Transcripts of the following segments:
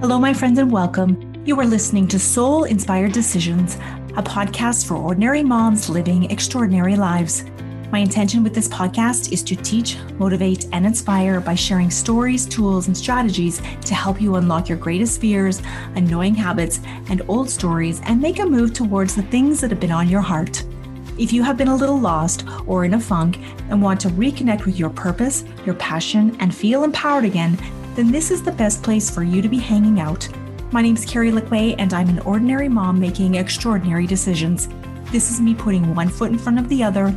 Hello, my friends, and welcome. You are listening to Soul Inspired Decisions, a podcast for ordinary moms living extraordinary lives. My intention with this podcast is to teach, motivate, and inspire by sharing stories, tools, and strategies to help you unlock your greatest fears, annoying habits, and old stories and make a move towards the things that have been on your heart. If you have been a little lost or in a funk and want to reconnect with your purpose, your passion, and feel empowered again, then this is the best place for you to be hanging out. My name is Carrie Lickway, and I'm an ordinary mom making extraordinary decisions. This is me putting one foot in front of the other,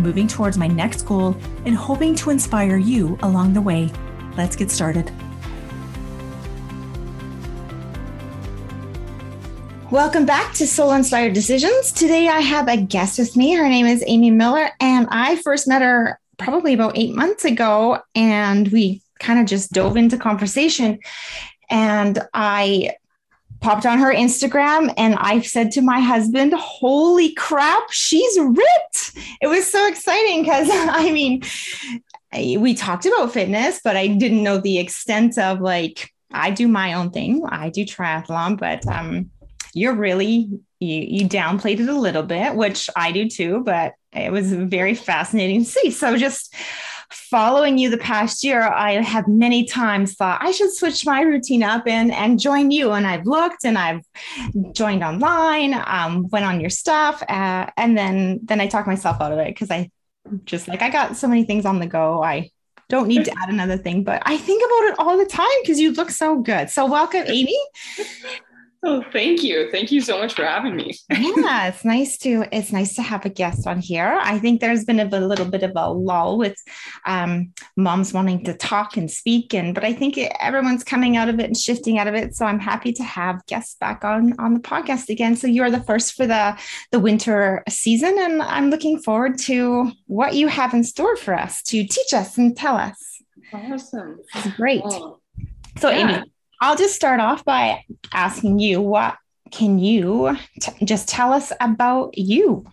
moving towards my next goal, and hoping to inspire you along the way. Let's get started. Welcome back to Soul Inspired Decisions. Today I have a guest with me. Her name is Amy Miller, and I first met her probably about eight months ago, and we kind of just dove into conversation. And I popped on her Instagram and I said to my husband, Holy crap, she's ripped. It was so exciting because I mean, we talked about fitness, but I didn't know the extent of like, I do my own thing. I do triathlon, but um, you're really, you, you downplayed it a little bit, which I do too, but it was very fascinating to see. So just following you the past year, I have many times thought I should switch my routine up and, and join you. And I've looked and I've joined online, um, went on your stuff, uh, and then then I talk myself out of it because I just like I got so many things on the go. I don't need to add another thing, but I think about it all the time because you look so good. So welcome, Amy. Oh, thank you. Thank you so much for having me. yeah, it's nice to it's nice to have a guest on here. I think there's been a, a little bit of a lull with um, moms wanting to talk and speak, and but I think it, everyone's coming out of it and shifting out of it. So I'm happy to have guests back on on the podcast again. So you're the first for the the winter season, and I'm looking forward to what you have in store for us to teach us and tell us. Awesome, great. Oh. So yeah. Amy I'll just start off by asking you what can you t- just tell us about you?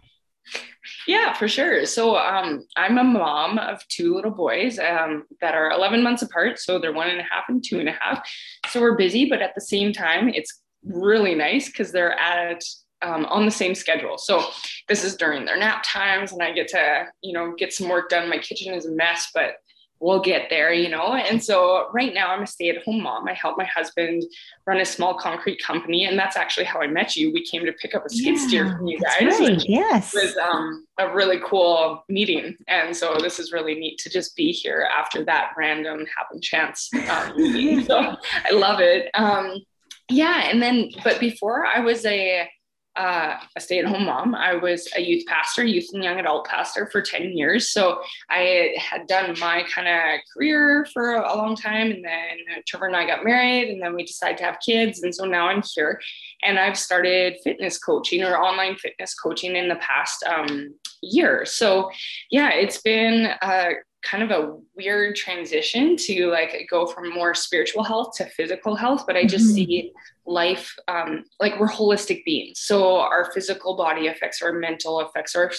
Yeah, for sure. So um, I'm a mom of two little boys um, that are 11 months apart. So they're one and a half and two and a half. So we're busy, but at the same time, it's really nice because they're at um, on the same schedule. So this is during their nap times, and I get to you know get some work done. My kitchen is a mess, but we'll get there, you know? And so right now I'm a stay at home mom. I help my husband run a small concrete company. And that's actually how I met you. We came to pick up a skid yeah, steer from you guys. Right. Yes. It was um, a really cool meeting. And so this is really neat to just be here after that random happen chance um, meeting. So I love it. Um, yeah. And then, but before I was a, uh, a stay-at-home mom. I was a youth pastor, youth and young adult pastor for 10 years. So I had done my kind of career for a long time. And then Trevor and I got married and then we decided to have kids. And so now I'm here and I've started fitness coaching or online fitness coaching in the past um, year. So yeah, it's been uh, kind of a weird transition to like go from more spiritual health to physical health but i just mm-hmm. see life um, like we're holistic beings so our physical body affects our mental affects our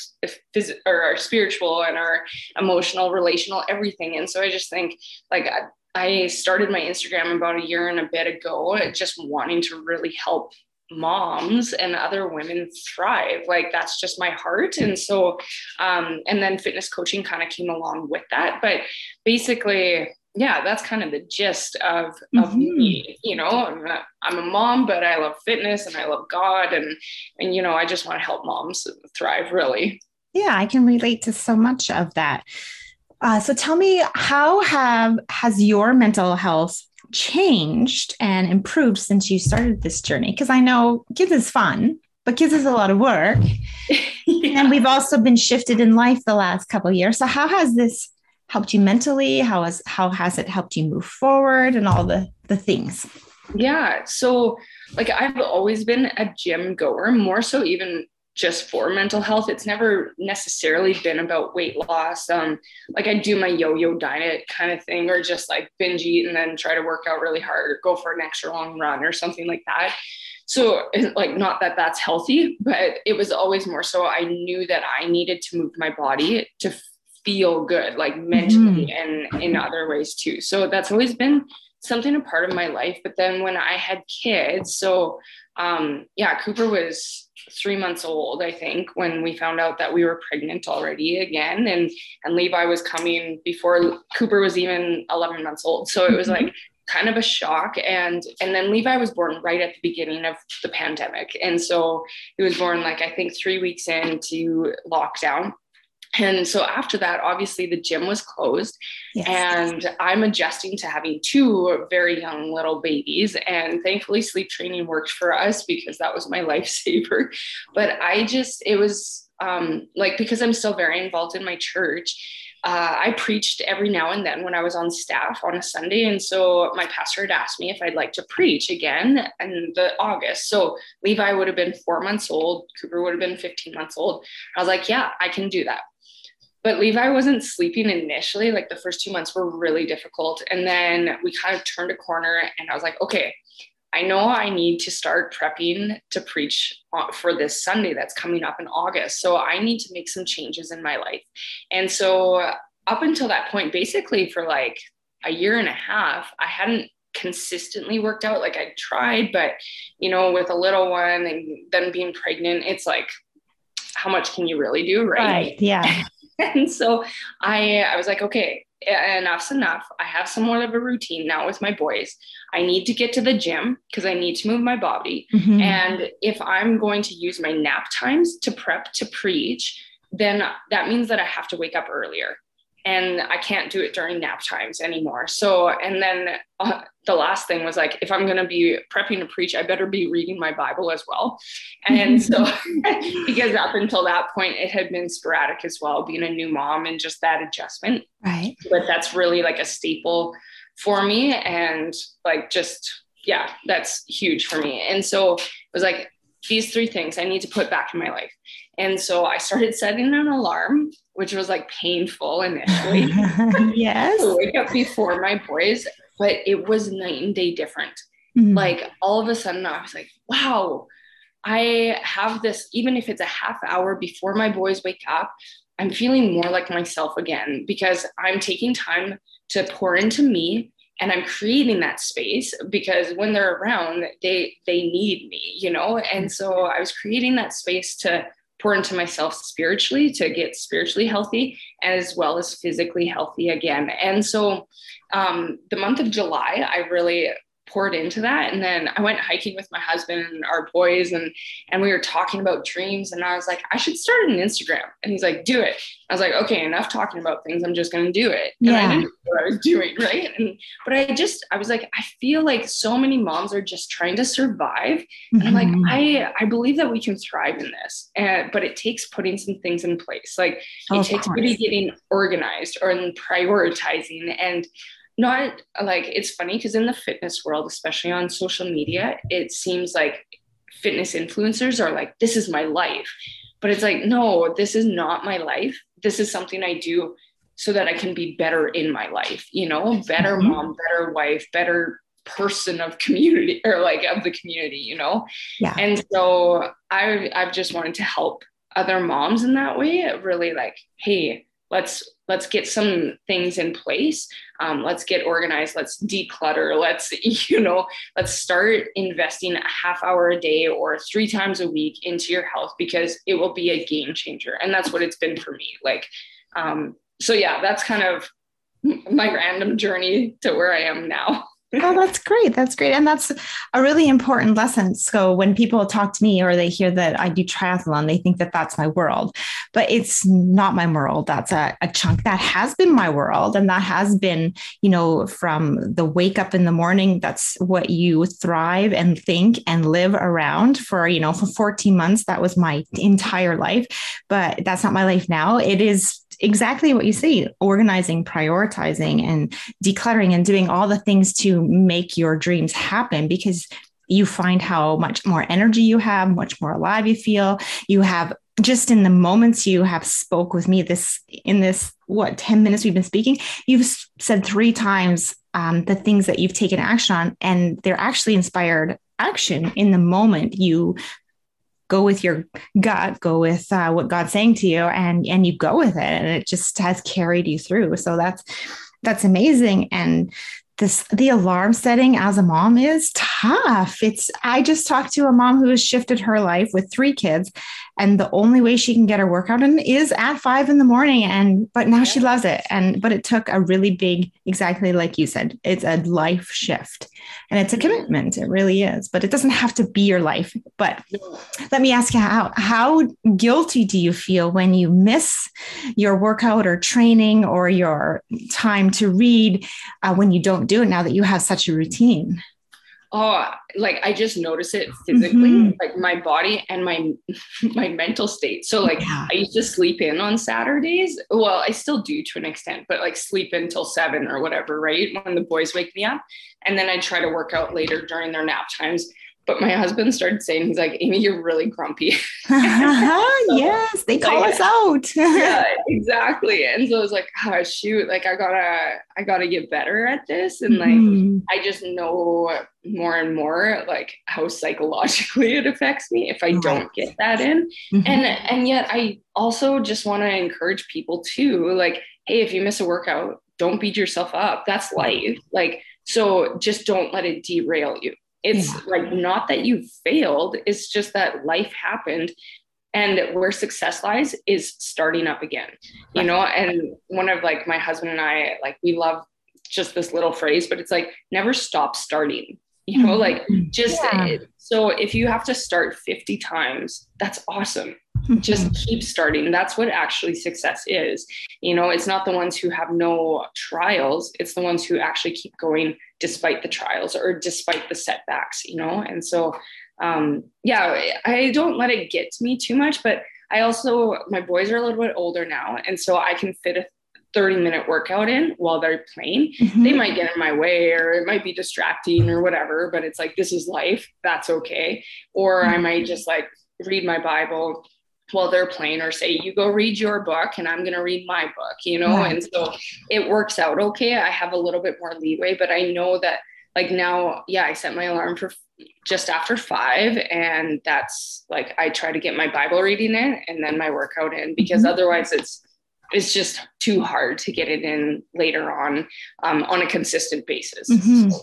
phys- or our spiritual and our emotional relational everything and so i just think like I started my Instagram about a year and a bit ago, just wanting to really help moms and other women thrive. Like that's just my heart. And so um and then fitness coaching kind of came along with that. But basically yeah that's kind of the gist of of mm-hmm. me you know? I'm a, I'm a mom but i love fitness and i love god. And and you know i just want to help moms thrive really. Yeah i can relate to so much of that. Uh, so tell me how have has your mental health changed and improved since you started this journey? Because I know kids is fun, but kids is a lot of work. yeah. And we've also been shifted in life the last couple years. So how has this helped you mentally? How has how has it helped you move forward and all the the things? Yeah. So like I've always been a gym goer, more so even just for mental health. It's never necessarily been about weight loss. Um, like I do my yo-yo diet kind of thing, or just like binge eat and then try to work out really hard, or go for an extra long run or something like that. So like not that that's healthy, but it was always more so I knew that I needed to move my body to feel good, like mentally mm-hmm. and in other ways too. So that's always been something a part of my life. But then when I had kids, so um, yeah, Cooper was three months old, I think, when we found out that we were pregnant already again. And and Levi was coming before Cooper was even 11 months old. So it was mm-hmm. like kind of a shock. And and then Levi was born right at the beginning of the pandemic. And so he was born like I think three weeks into lockdown. And so after that, obviously the gym was closed. Yes. And I'm adjusting to having two very young little babies. And thankfully, sleep training worked for us because that was my lifesaver. But I just, it was um, like because I'm still very involved in my church. Uh, I preached every now and then when I was on staff on a Sunday. And so my pastor had asked me if I'd like to preach again in the August. So Levi would have been four months old, Cooper would have been 15 months old. I was like, yeah, I can do that but Levi wasn't sleeping initially. Like the first two months were really difficult. And then we kind of turned a corner and I was like, okay, I know I need to start prepping to preach for this Sunday that's coming up in August. So I need to make some changes in my life. And so up until that point, basically for like a year and a half, I hadn't consistently worked out. Like I tried, but you know, with a little one and then being pregnant, it's like, how much can you really do? Right. Right. Yeah. and so I, I was like, okay, enough's enough. I have somewhat of a routine now with my boys. I need to get to the gym because I need to move my body. Mm-hmm. And if I'm going to use my nap times to prep to preach, then that means that I have to wake up earlier and I can't do it during nap times anymore. So, and then uh, the last thing was like, if I'm going to be prepping to preach, I better be reading my Bible as well. And so, because up until that point, it had been sporadic as well, being a new mom and just that adjustment. Right. But that's really like a staple for me. And like, just, yeah, that's huge for me. And so it was like, these three things I need to put back in my life. And so I started setting an alarm, which was like painful initially. yes. to wake up before my boys, but it was night and day different. Mm-hmm. Like all of a sudden, I was like, wow, I have this, even if it's a half hour before my boys wake up, I'm feeling more like myself again because I'm taking time to pour into me and i'm creating that space because when they're around they they need me you know? And so i was creating that space to pour into myself spiritually to get spiritually healthy as well as physically healthy again. And so um, the month of july i really poured into that. And then i went hiking with my husband and our boys and and we were talking about dreams. And i was like i should start an instagram. And he's like do it. I was like okay enough talking about things. I'm just going to do it. And yeah. i didn't know what i was doing right? And but i just i was like i feel like so many moms are just trying to survive. Mm-hmm. and i'm like mm-hmm. i i believe that we can thrive in this. And but it takes putting some things in place. Like it takes really getting organized or prioritizing. And not like it's funny because in the fitness world, especially on social media, it seems like fitness influencers are like, this is my life. But it's like, no, this is not my life. This is something I do so that I can be better in my life, you know, better mm-hmm. mom, better wife, better person of community or like of the community, you know? Yeah. And so I I've just wanted to help other moms in that way, really like, hey, let's let's get some things in place. Um, let's get organized. Let's declutter. Let's you know let's start investing a half hour a day or three times a week into your health because it will be a game changer. And that's what it's been for me. Like um, so yeah that's kind of my random journey to where i am now oh, that's great. That's great. And that's a really important lesson. So when people talk to me or they hear that I do triathlon, they think that that's my world, but it's not my world. That's a, a chunk that has been my world. And that has been, you know, from the wake up in the morning, that's what you thrive and think and live around for, you know, for 14 months. That was my entire life, but that's not my life now. It is exactly what you see organizing prioritizing and decluttering and doing all the things to make your dreams happen because you find how much more energy you have much more alive you feel. You have just in the moments you have spoke with me this in this what 10 minutes we've been speaking you've said three times um, the things that you've taken action on and they're actually inspired action in the moment you go with your gut, go with uh, what God's saying to you, and and you go with it, and it just has carried you through. So that's that's amazing. And this the alarm setting as a mom is tough. It's I just talked to a mom who has shifted her life with three kids and the only way she can get her workout in is at five in the morning. And but now yeah. she loves it. And but it took a really big exactly like you said it's a life shift. And it's a mm-hmm. commitment. It really is. But it doesn't have to be your life. But let me ask you how how guilty do you feel when you miss your workout or training or your time to read uh, when you don't do it now that you have such a routine oh like i just notice it physically mm-hmm. like my body and my my mental state so like yeah. i used to sleep in on saturdays well i still do to an extent but like sleep until seven or whatever right when the boys wake me up and then i try to work out later during their nap times but my husband started saying, he's like, Amy, you're really grumpy. so, yes, they call like, us out. yeah, exactly. And so I was like, oh, shoot, like I gotta, I gotta get better at this. And like, mm-hmm. I just know more and more like how psychologically it affects me if I don't get that in. Mm-hmm. And, and yet I also just want to encourage people too, like, Hey, if you miss a workout, don't beat yourself up. That's life. Like, so just don't let it derail you it's yeah. like not that you failed, it's just that life happened. And where success lies is starting up again, you know? And one of like my husband and I, like, we love just this little phrase, but it's like never stop starting, you know? Like, mm-hmm. just yeah. so if you have to start 50 times, that's awesome just mm-hmm. keep starting that's what actually success is you know it's not the ones who have no trials it's the ones who actually keep going despite the trials or despite the setbacks you know and so um yeah i don't let it get to me too much but i also my boys are a little bit older now and so i can fit a 30 minute workout in while they're playing mm-hmm. they might get in my way or it might be distracting or whatever but it's like this is life that's okay or i might just like read my bible while they're playing or say you go read your book and i'm going to read my book you know right. and so it works out okay i have a little bit more leeway but i know that like now yeah i set my alarm for just after five and that's like i try to get my bible reading in and then my workout in because mm-hmm. otherwise it's it's just too hard to get it in later on um, on a consistent basis mm-hmm. so,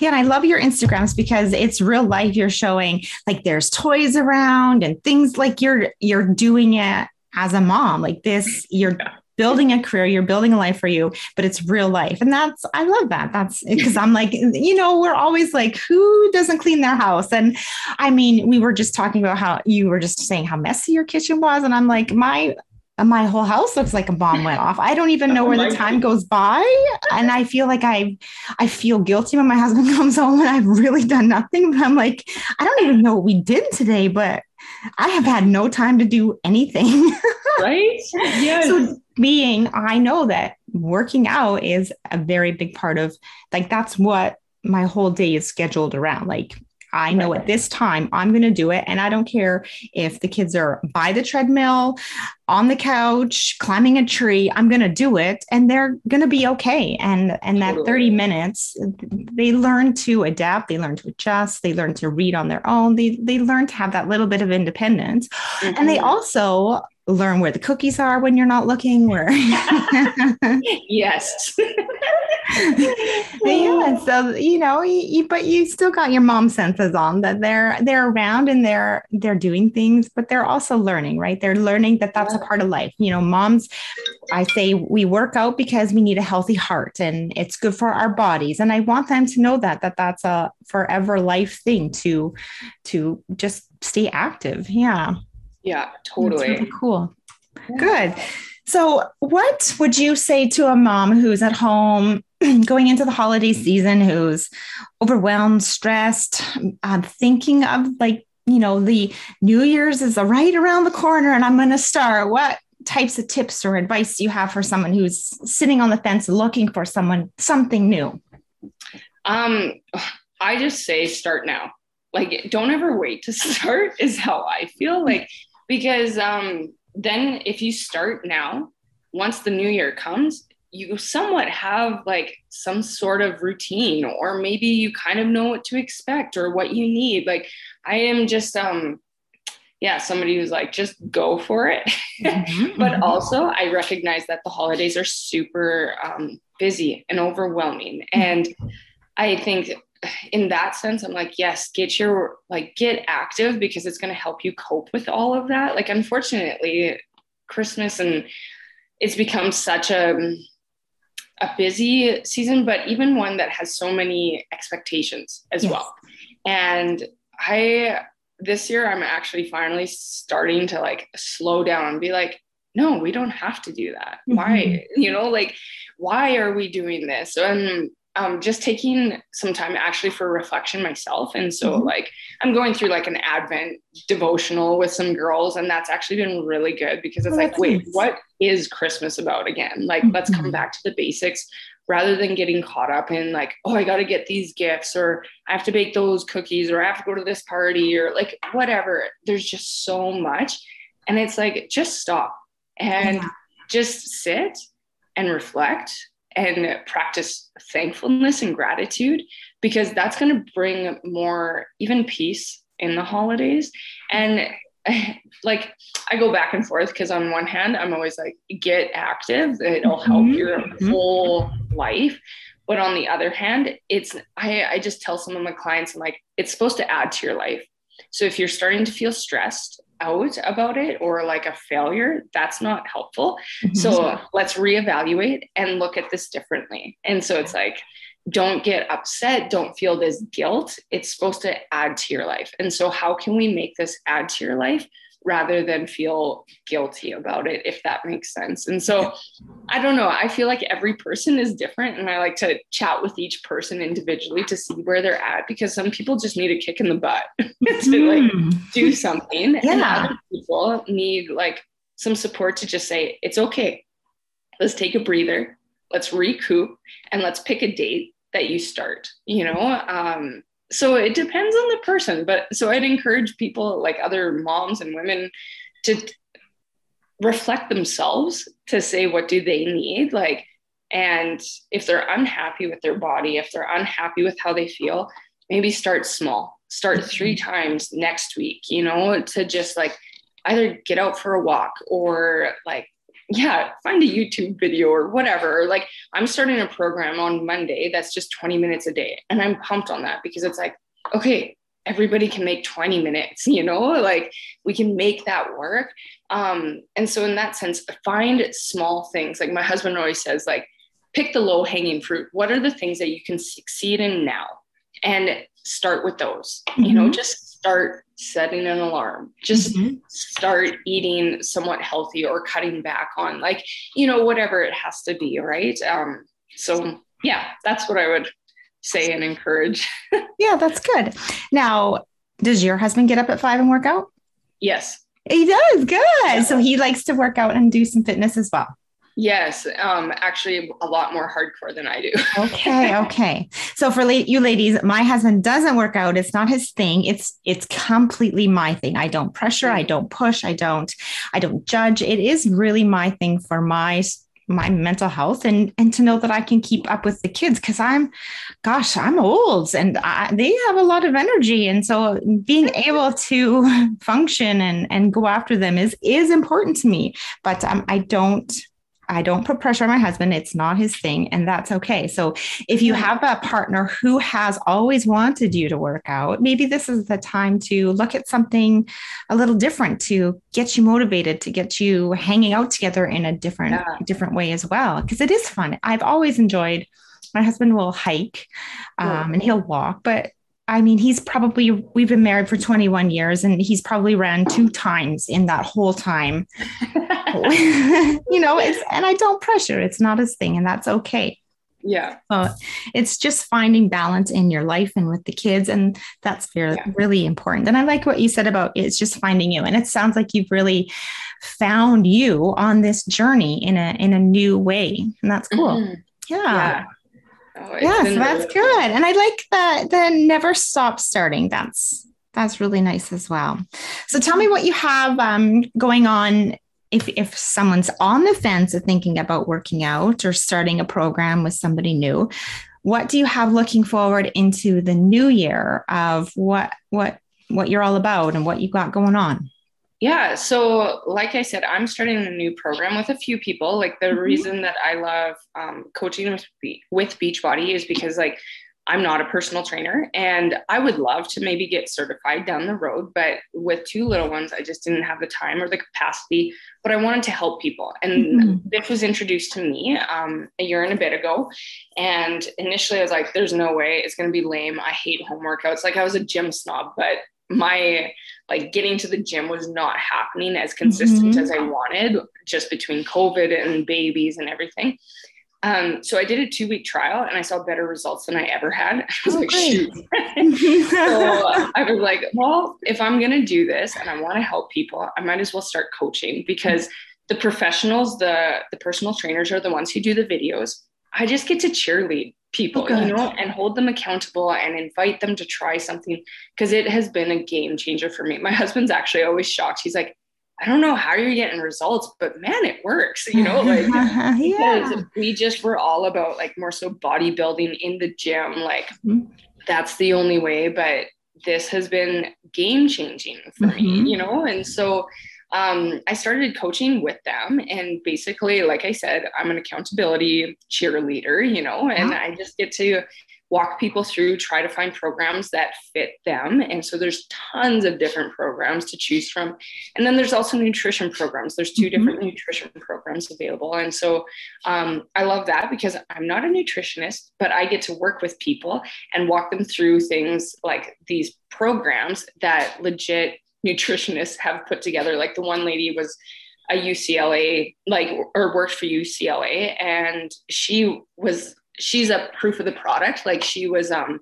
yeah, and I love your Instagrams because it's real life. You're showing like there's toys around and things like you're you're doing it as a mom. Like this, you're building a career, you're building a life for you, but it's real life. And that's I love that. That's because I'm like, you know, we're always like, who doesn't clean their house? And I mean, we were just talking about how you were just saying how messy your kitchen was. And I'm like, my Uh, my whole house looks like a bomb went off. I don't even know oh where the time goes by. And I feel like I I feel guilty when my husband comes home and I've really done nothing. But I'm like, I don't even know what we did today, but I have had no time to do anything. right? Yes. So being, I know that working out is a very big part of like that's what my whole day is scheduled around. Like I know at this time I'm going to do it. And I don't care if the kids are by the treadmill, on the couch, climbing a tree, I'm going to do it and they're going to be okay. And, and that 30 minutes, they learn to adapt, they learn to adjust, they learn to read on their own, they, they learn to have that little bit of independence. Mm-hmm. And they mm-hmm. also learn where the cookies are when you're not looking where yes. Yeah so you know you, but you still got your mom senses on that they're they're around and they're they're doing things but they're also learning right? They're learning that that's a part of life. You know moms i say we work out because we need a healthy heart and it's good for our bodies. And i want them to know that that that's a forever life thing to to just stay active. Yeah yeah, totally. Really cool. Good. So, what would you say to a mom who's at home going into the holiday season, who's overwhelmed, stressed, um, thinking of like, you know, the New Year's is right around the corner and I'm going to start? What types of tips or advice do you have for someone who's sitting on the fence looking for someone, something new? Um, I just say start now. Like, don't ever wait to start, is how I feel. Like, because um, then if you start now, once the new year comes, you somewhat have like some sort of routine, or maybe you kind of know what to expect or what you need. Like I am just um yeah, somebody who's like, just go for it. Mm-hmm, but mm-hmm. also, I recognize that the holidays are super um, busy and overwhelming. And I think in that sense, I'm like, yes, get your, like, get active because it's going to help you cope with all of that. Like, unfortunately, Christmas and it's become such a, a busy season, but even one that has so many expectations as yes. well. And I, this year, I'm actually finally starting to like slow down and be like, no, we don't have to do that. Mm-hmm. Why? You know, like, why are we doing this? And um, just taking some time actually for reflection myself. And so, mm-hmm. like, I'm going through like an Advent devotional with some girls, and that's actually been really good because it's oh, like, wait, nice. what is Christmas about again? Like, mm-hmm. let's come mm-hmm. back to the basics rather than getting caught up in like, oh, I got to get these gifts, or I have to bake those cookies, or I have to go to this party, or like whatever. There's just so much. And it's like, just stop and yeah. just sit and reflect and practice thankfulness and gratitude because that's going to bring more even peace in the holidays and like I go back and forth because on one hand I'm always like get active it'll help mm-hmm. your mm-hmm. whole life but on the other hand it's I I just tell some of my clients I'm like it's supposed to add to your life so if you're starting to feel stressed out about it or like a failure, that's not helpful. Mm-hmm. So let's reevaluate and look at this differently. And so it's like, don't get upset. Don't feel this guilt. It's supposed to add to your life. And so, how can we make this add to your life? Rather than feel guilty about it, if that makes sense. And so I don't know. I feel like every person is different. And I like to chat with each person individually to see where they're at because some people just need a kick in the butt to like hmm. do something. Yeah. And other people need like some support to just say, it's okay. Let's take a breather. Let's recoup and let's pick a date that you start, you know? Um, so it depends on the person but so i'd encourage people like other moms and women to reflect themselves to say what do they need like and if they're unhappy with their body if they're unhappy with how they feel maybe start small start mm-hmm. three times next week you know to just like either get out for a walk or like yeah, find a YouTube video or whatever. Like I'm starting a program on Monday that's just 20 minutes a day. And I'm pumped on that because it's like, okay, everybody can make 20 minutes, you know, like we can make that work. Um, and so in that sense, find small things. Like my husband always says, like, pick the low hanging fruit. What are the things that you can succeed in now? And start with those, mm-hmm. you know, mm-hmm. just start setting an alarm. Just mm-hmm. start eating somewhat healthy or cutting back on like you know whatever it has to be right? Um so yeah that's what i would say and encourage. Yeah that's good. Now does your husband get up at five and work out? Yes. He does good. Yeah. so he likes to work out and do some fitness as well Yes, um, actually, a lot more hardcore than I do. okay, okay. So for la- you ladies, my husband doesn't work out. It's not his thing. It's it's completely my thing. I don't pressure. I don't push. I don't I don't judge. It is really my thing for my my mental health and and to know that I can keep up with the kids because I'm, gosh, I'm old and I, they have a lot of energy, and so being able to function and and go after them is is important to me. But um, I don't I don't put pressure on my husband. It's not his thing, and that's okay. So, if you have a partner who has always wanted you to work out, maybe this is the time to look at something a little different to get you motivated, to get you hanging out together in a different yeah. different way as well. Because it is fun. I've always enjoyed. My husband will hike, um, and he'll walk, but I mean, he's probably, we've been married for 21 years and he's probably ran two times in that whole time. you know, it's, and I don't pressure, it's not his thing, and that's okay. Yeah. So it's just finding balance in your life and with the kids. And that's very, yeah. really important. And I like what you said about it's just finding you. And it sounds like you've really found you on this journey in a in a new way. And that's cool. Mm-hmm. yeah. yeah. Oh, yes, that's really good. And I like that the never stop starting. That's that's really nice as well. So tell me what you have um, going on if if someone's on the fence of thinking about working out or starting a program with somebody new. What do you have looking forward into the new year of what what what you're all about and what you've got going on? Yeah. So, like I said, I'm starting a new program with a few people. Like the mm-hmm. reason that I love um, coaching with, with Beachbody is because, like, I'm not a personal trainer and I would love to maybe get certified down the road, but with two little ones, I just didn't have the time or the capacity. But I wanted to help people. And mm-hmm. this was introduced to me um, a year and a bit ago. And initially, I was like, there's no way it's going to be lame. I hate home workouts. Like, I was a gym snob, but my like getting to the gym was not happening as consistent mm-hmm. as I wanted just between COVID and babies and everything. Um, so I did a two week trial and I saw better results than I ever had. I was oh, like, shoot. so I was like, well, if I'm going to do this and I want to help people, I might as well start coaching because the professionals, the, the personal trainers are the ones who do the videos. I just get to cheerlead people, oh, you know, and hold them accountable and invite them to try something because it has been a game changer for me. My husband's actually always shocked. He's like, I don't know how you're getting results, but man, it works, you know, like yeah. we just were all about like more so bodybuilding in the gym. Like mm-hmm. that's the only way. But this has been game changing for mm-hmm. me, you know? And so um, I started coaching with them. And basically, like I said, I'm an accountability cheerleader, you know, and I just get to walk people through, try to find programs that fit them. And so there's tons of different programs to choose from. And then there's also nutrition programs. There's 2 mm-hmm. different nutrition programs available. And so um, I love that because I'm not a nutritionist, but I get to work with people and walk them through things like these programs that legit nutritionists have put together. Like the one lady was a UCLA, like, or worked for UCLA, and she was she's a proof of the product. Like she was um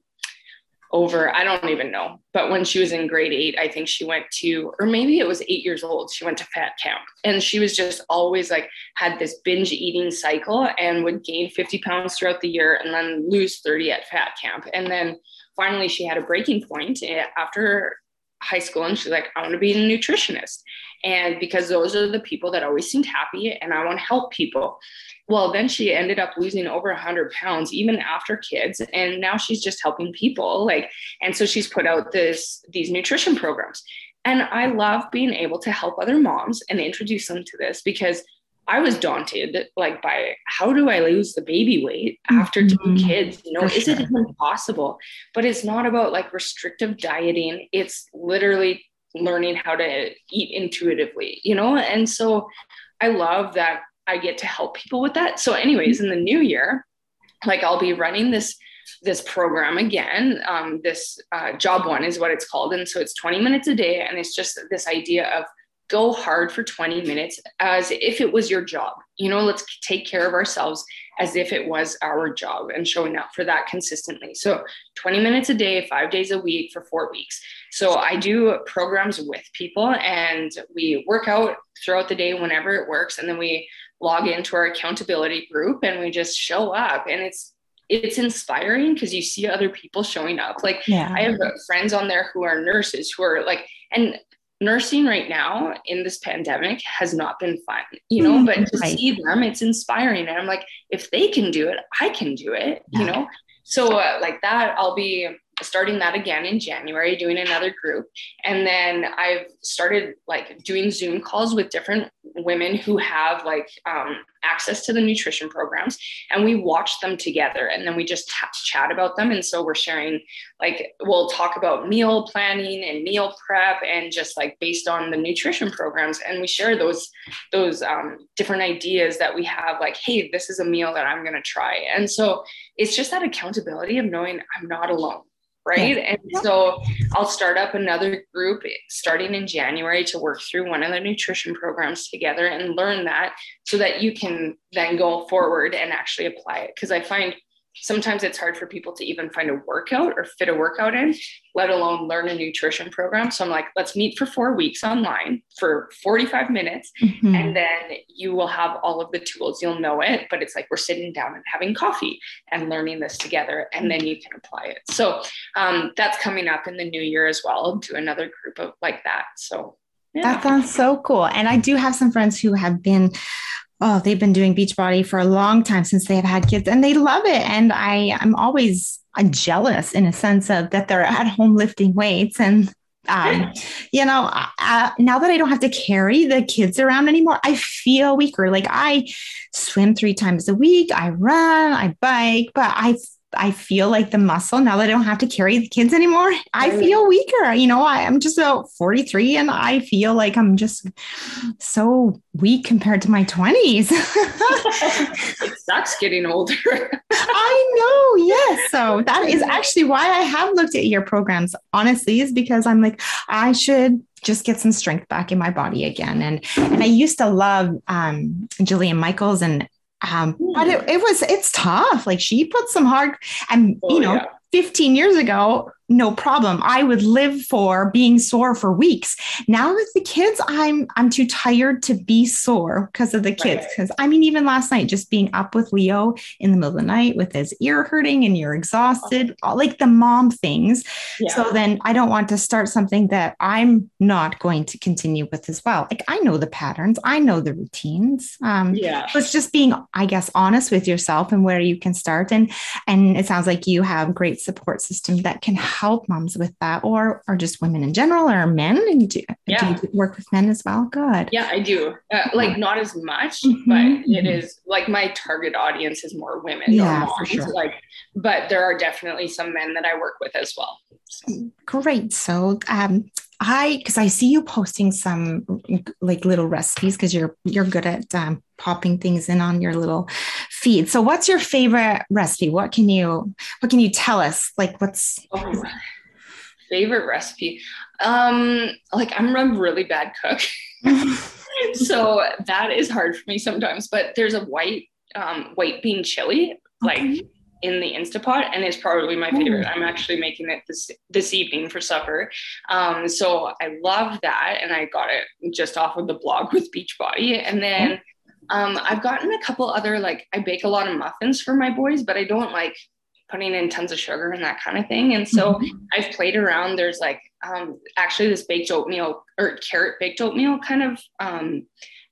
over, I don't even know, but when she was in grade eight, I think she went to, or maybe it was eight years old, she went to fat camp. And she was just always like, had this binge eating cycle and would gain 50 pounds throughout the year and then lose 30 at fat camp. And then finally, she had a breaking point eh, after high school and she's like, I want to be a nutritionist. And because those are the people that always seemed happy and I want to help people. Well, then she ended up losing over 100 pounds even after kids. And now she's just helping people. Like, and so she's put out this, these nutrition programs. And I love being able to help other moms and introduce them to this because I was daunted, like by how do I lose the baby weight after mm-hmm. two kids? You know, For is sure. it even possible? But it's not about like restrictive dieting. It's literally learning how to eat intuitively, you know? And so I love that I get to help people with that. So, anyways, in the new year, like I'll be running this this program again. Um, this uh, job one is what it's called, and so it's 20 minutes a day, and it's just this idea of go hard for 20 minutes as if it was your job. You know, let's take care of ourselves as if it was our job and showing up for that consistently. So 20 minutes a day, five days a week for four weeks. So I do programs with people and we work out throughout the day whenever it works. And then we log into our accountability group and we just show up. And it's it's inspiring because you see other people showing up. Like yeah. I have friends on there who are nurses who are like, and nursing right now in this pandemic has not been fun, you know, but to right. see them, it's inspiring. And I'm like, if they can do it, I can do it, yeah. you know? So, uh, like that, I'll be starting that again in January, doing another group. And then I've started like doing Zoom calls with different women who have like um, access to the nutrition programs and we watch them together and then we just t- chat about them. And so we're sharing, like, we'll talk about meal planning and meal prep and just like based on the nutrition programs. And we share those, those um, different ideas that we have, like, hey, this is a meal that I'm going to try. And so it's just that accountability of knowing I'm not alone right? Yeah. And so I'll start up another group starting in January to work through one of the nutrition programs together and learn that so that you can then go forward and actually apply it. Because I find sometimes it's hard for people to even find a workout or fit a workout in, let alone learn a nutrition program. So I'm like, let's meet for four weeks online for 45 minutes. Mm-hmm. And then you will have all of the tools. You'll know it, but it's like we're sitting down and having coffee and learning this together. And then you can apply it. So um, that's coming up in the new year as well to another group of like that. So yeah. That sounds so cool. And I do have some friends who have been oh, they've been doing Beachbody for a long time since they've had kids and they love it. And I, I'm always jealous in a sense of that they're at home lifting weights and um, you know, uh, now that I don't have to carry the kids around anymore, I feel weaker. Like I swim three times a week, I run, I bike, but I I feel like the muscle now that I don't have to carry the kids anymore. I feel weaker. You know, I, am just about 43 and I feel like I'm just so weak compared to my 20s. it sucks getting older. I know. Yes. So that is actually why I have looked at your programs, honestly, is because I'm like, I should just get some strength back in my body again. And and I used to love um Jillian Michaels and um, but it, it was it's tough. Like she put some hard and oh, you know, yeah. 15 years ago, no problem. I would live for being sore for weeks. Now with the kids, I'm I'm too tired to be sore because of the kids. Because right. I mean, even last night, just being up with Leo in the middle of the night with his ear hurting and you're exhausted, all, like the mom things. Yeah. So then I don't want to start something that I'm not going to continue with as well. Like I know the patterns, I know the routines. Um, yeah. So it's just being, I guess, honest with yourself and where you can start. And and it sounds like you have great support system that can help moms with that or or just women in general or men and do, yeah. do you work with men as well good yeah i do uh, like not as much mm-hmm. but it mm-hmm. like my target audience is more women yeah, moms, for sure. like but there are definitely some men that i work with as well so. great so um I because I see you posting some like little recipes because you're you're good at um, popping things in on your little feed. So what's your favorite recipe? What can you what can you tell us? Like what's oh, favorite recipe? Um like I'm a really bad cook. so that is hard for me sometimes, but there's a white um white bean chili like okay in the Instapot and it's probably my favorite. I'm actually making it this this evening for supper. Um, so I love that and I got it just off of the blog with Beachbody. And then um, I've gotten a couple other like I bake a lot of muffins for my boys, but I don't like putting in tons of sugar and that kind of thing. And so mm-hmm. I've played around. There's like um, actually this baked oatmeal or carrot baked oatmeal kind of um,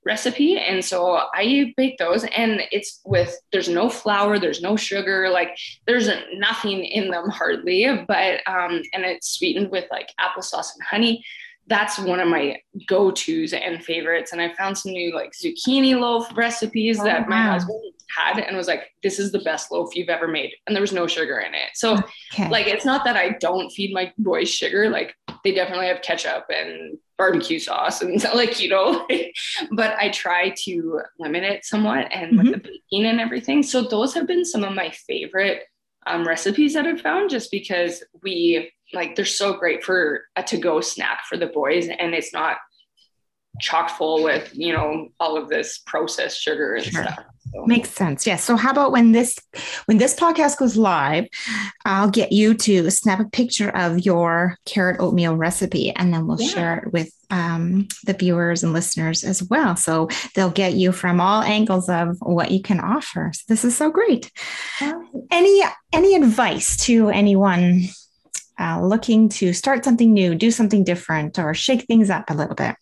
recipe. And so I bake those and it's with, there's no flour, there's no sugar, like there's nothing in them hardly, but, um, and it's sweetened with like applesauce and honey. That's one of my go-tos and favorites. And I found some new like zucchini loaf recipes oh, that my wow. husband had and was like, this is the best loaf you've ever made. And there was no sugar in it. So okay. like, it's not that I don't feed my boys sugar. Like they definitely have ketchup and barbecue sauce and like you know but i try to limit it somewhat and mm-hmm. with the baking and everything so those have been some of my favorite um, recipes that i've found just because we like they're so great for a to-go snack for the boys and it's not chock full with you know all of this processed sugar and sure. stuff so. Makes sense. Yes. So how about when this when this podcast goes live, I'll get you to snap a picture of your carrot oatmeal recipe and then we'll yeah. share it with um, the viewers and listeners as well. So they'll get you from all angles of what you can offer. So this is so great. Any any advice to anyone uh, looking to start something new, do something different, or shake things up a little bit?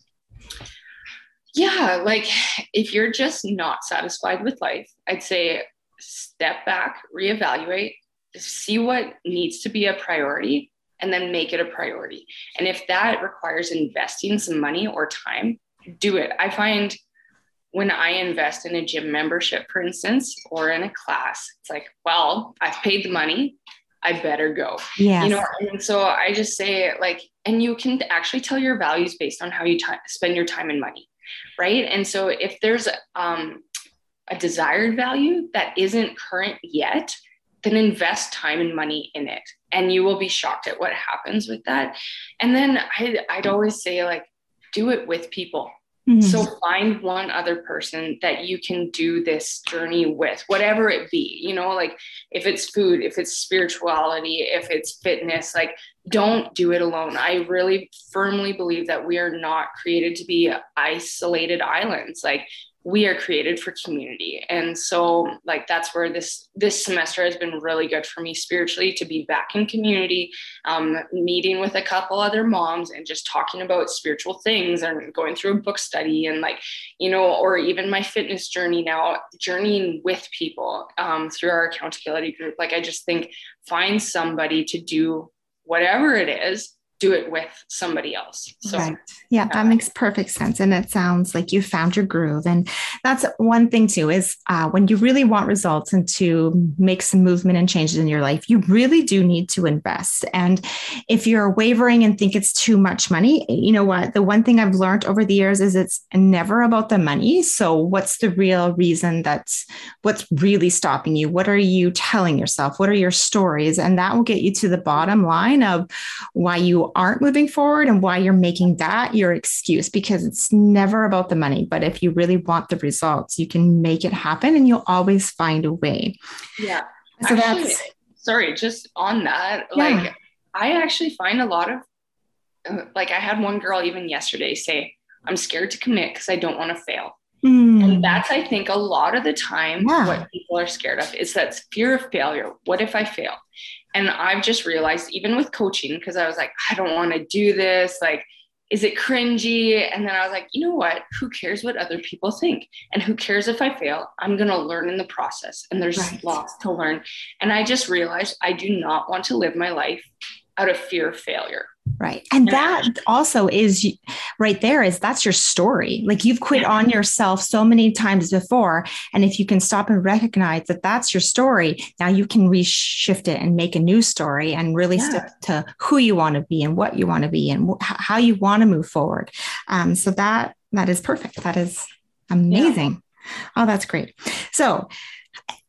Yeah, like if you're just not satisfied with life, I'd say step back, reevaluate, see what needs to be a priority, and then make it a priority. And if that requires investing some money or time, do it. I find when I invest in a gym membership, for instance, or in a class, it's like, well, I've paid the money. I better go. Yeah. You know, and so I just say like, and you can actually tell your values based on how you t- spend your time and money right? And so if there's um, a desired value that isn't current yet, then invest time and money in it. And you will be shocked at what happens with that. And then I'd, I'd always say, like, do it with people. Mm-hmm. So find one other person that you can do this journey with, whatever it be, you know, like if it's food, if it's spirituality, if it's fitness, like don't do it alone. I really firmly believe that we are not created to be isolated islands. Like we are created for community and so like that's where this this semester has been really good for me spiritually to be back in community um, meeting with a couple other moms and just talking about spiritual things and going through a book study and like you know or even my fitness journey now journeying with people um, through our accountability group like i just think find somebody to do whatever it is do it with somebody else. So, right. Yeah, that makes perfect sense. And it sounds like you found your groove. And that's one thing, too, is uh, when you really want results and to make some movement and changes in your life, you really do need to invest. And if you're wavering and think it's too much money, you know what? The one thing I've learned over the years is it's never about the money. So, what's the real reason that's what's really stopping you? What are you telling yourself? What are your stories? And that will get you to the bottom line of why you aren't moving forward and why you're making that your excuse because it's never about the money. But if you really want the results, you can make it happen and you'll always find a way. Yeah. So actually, that's sorry, just on that, yeah. like I actually find a lot of like I had one girl even yesterday say, I'm scared to commit because I don't want to fail. Mm. And that's, I think, a lot of the time yeah. what people are scared of is that fear of failure. What if I fail? And I've just realized, even with coaching, because I was like, I don't want to do this. Like, is it cringy? And then I was like, you know what? Who cares what other people think? And who cares if I fail? I'm going to learn in the process. And there's right. lots to learn. And I just realized I do not want to live my life out of fear of failure. Right. And that also is right there is that's your story. Like you've quit on yourself so many times before. And if you can stop and recognize that that's your story, now you can reshift it and make a new story and really yeah. stick to who you want to be and what you want to be and how you want to move forward. Um, so that that is perfect. That is amazing. Yeah. Oh, that's great. So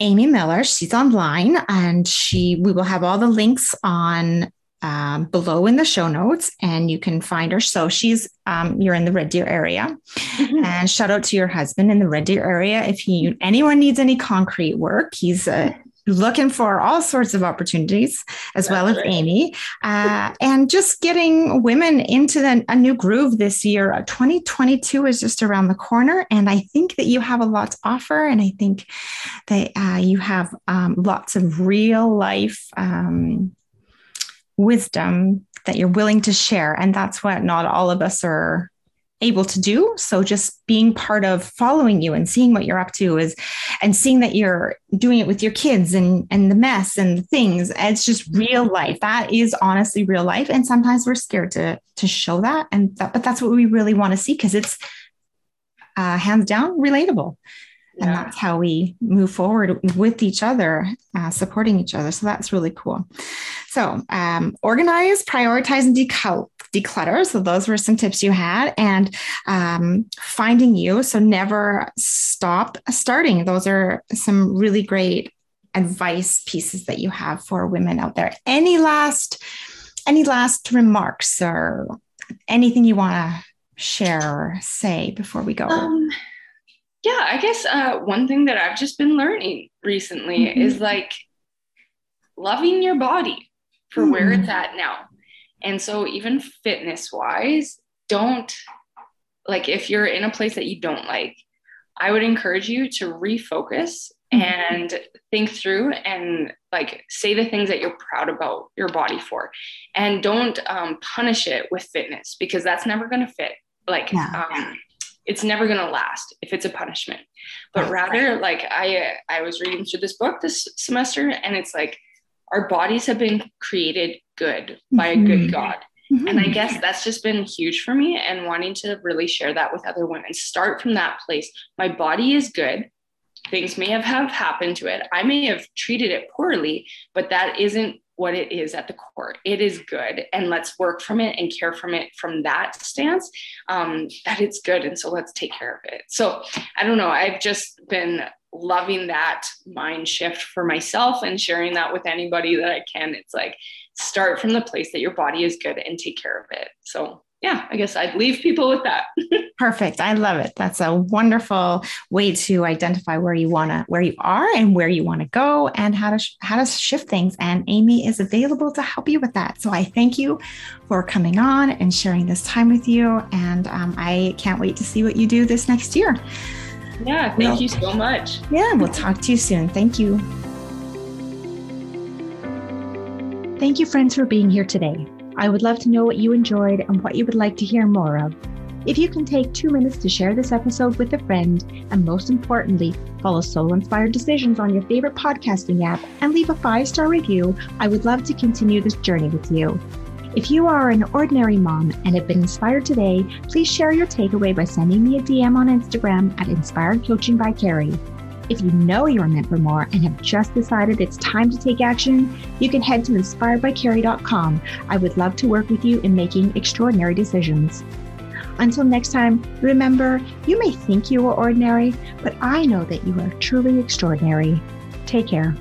Amy Miller, she's online and she we will have all the links on um, below in the show notes and you can find her. So she's, um, you're in the Red Deer area mm-hmm. and shout out to your husband in the Red Deer area. If he, anyone needs any concrete work, he's uh, looking for all sorts of opportunities as That's well as right. Amy uh, and just getting women into the, a new groove this year. 2022 is just around the corner. And I think that you have a lot to offer. And I think that uh, you have um, lots of real life, um, wisdom that you're willing to share. And that's what not all of us are able to do. So just being part of following you and seeing what you're up to is and seeing that you're doing it with your kids and and the mess and the things. It's just real life. That is honestly real life. And sometimes we're scared to to show that. And that, but that's what we really want to see because it's uh, hands down relatable and that's how we move forward with each other uh, supporting each other. So that's really cool. So um, organize prioritize and declutter. So those were some tips you had. And um, finding you. So never stop starting. Those are some really great advice pieces that you have for women out there. Any last any last remarks or anything you want to share or say before we go? Um, yeah, I guess uh, one thing that I've just been learning recently mm-hmm. is like loving your body for mm-hmm. where it's at now. And so, even fitness wise, don't like if you're in a place that you don't like, I would encourage you to refocus mm-hmm. and think through and like say the things that you're proud about your body for. And don't um, punish it with fitness because that's never going to fit. Like, yeah. um, it's never going to last if it's a punishment but rather like i i was reading through this book this semester and it's like our bodies have been created good by mm-hmm. a good mm-hmm. god mm-hmm. and i guess that's just been huge for me and wanting to really share that with other women start from that place my body is good things may have, have happened to it i may have treated it poorly but that isn't what it is at the core. It is good, and let's work from it and care from it from that stance. Um, that it's good, and so let's take care of it. So I don't know. I've just been loving that mind shift for myself and sharing that with anybody that I can. It's like start from the place that your body is good and take care of it. So yeah, I guess I'd leave people with that. Perfect. I love it. That's a wonderful way to identify where you want to where you are and where you want to go and how to sh- how to shift things and Amy is available to help you with that. So I thank you for coming on and sharing this time with you and um, I can't wait to see what you do this next year. Yeah, thank well, you so much. Yeah, we'll talk to you soon. Thank you. Thank you friends for being here today. I would love to know what you enjoyed and what you would like to hear more of. If you can take two minutes to share this episode with a friend, and most importantly, follow Soul Inspired Decisions on your favorite podcasting app and leave a five star review, I would love to continue this journey with you. If you are an ordinary mom and have been inspired today, please share your takeaway by sending me a DM on Instagram at Inspired Coaching by Carrie. If you know you're meant for more and have just decided it's time to take action, you can head to inspiredbycarrie.com. I would love to work with you in making extraordinary decisions. Until next time, remember, you may think you are ordinary, but I know that you are truly extraordinary. Take care.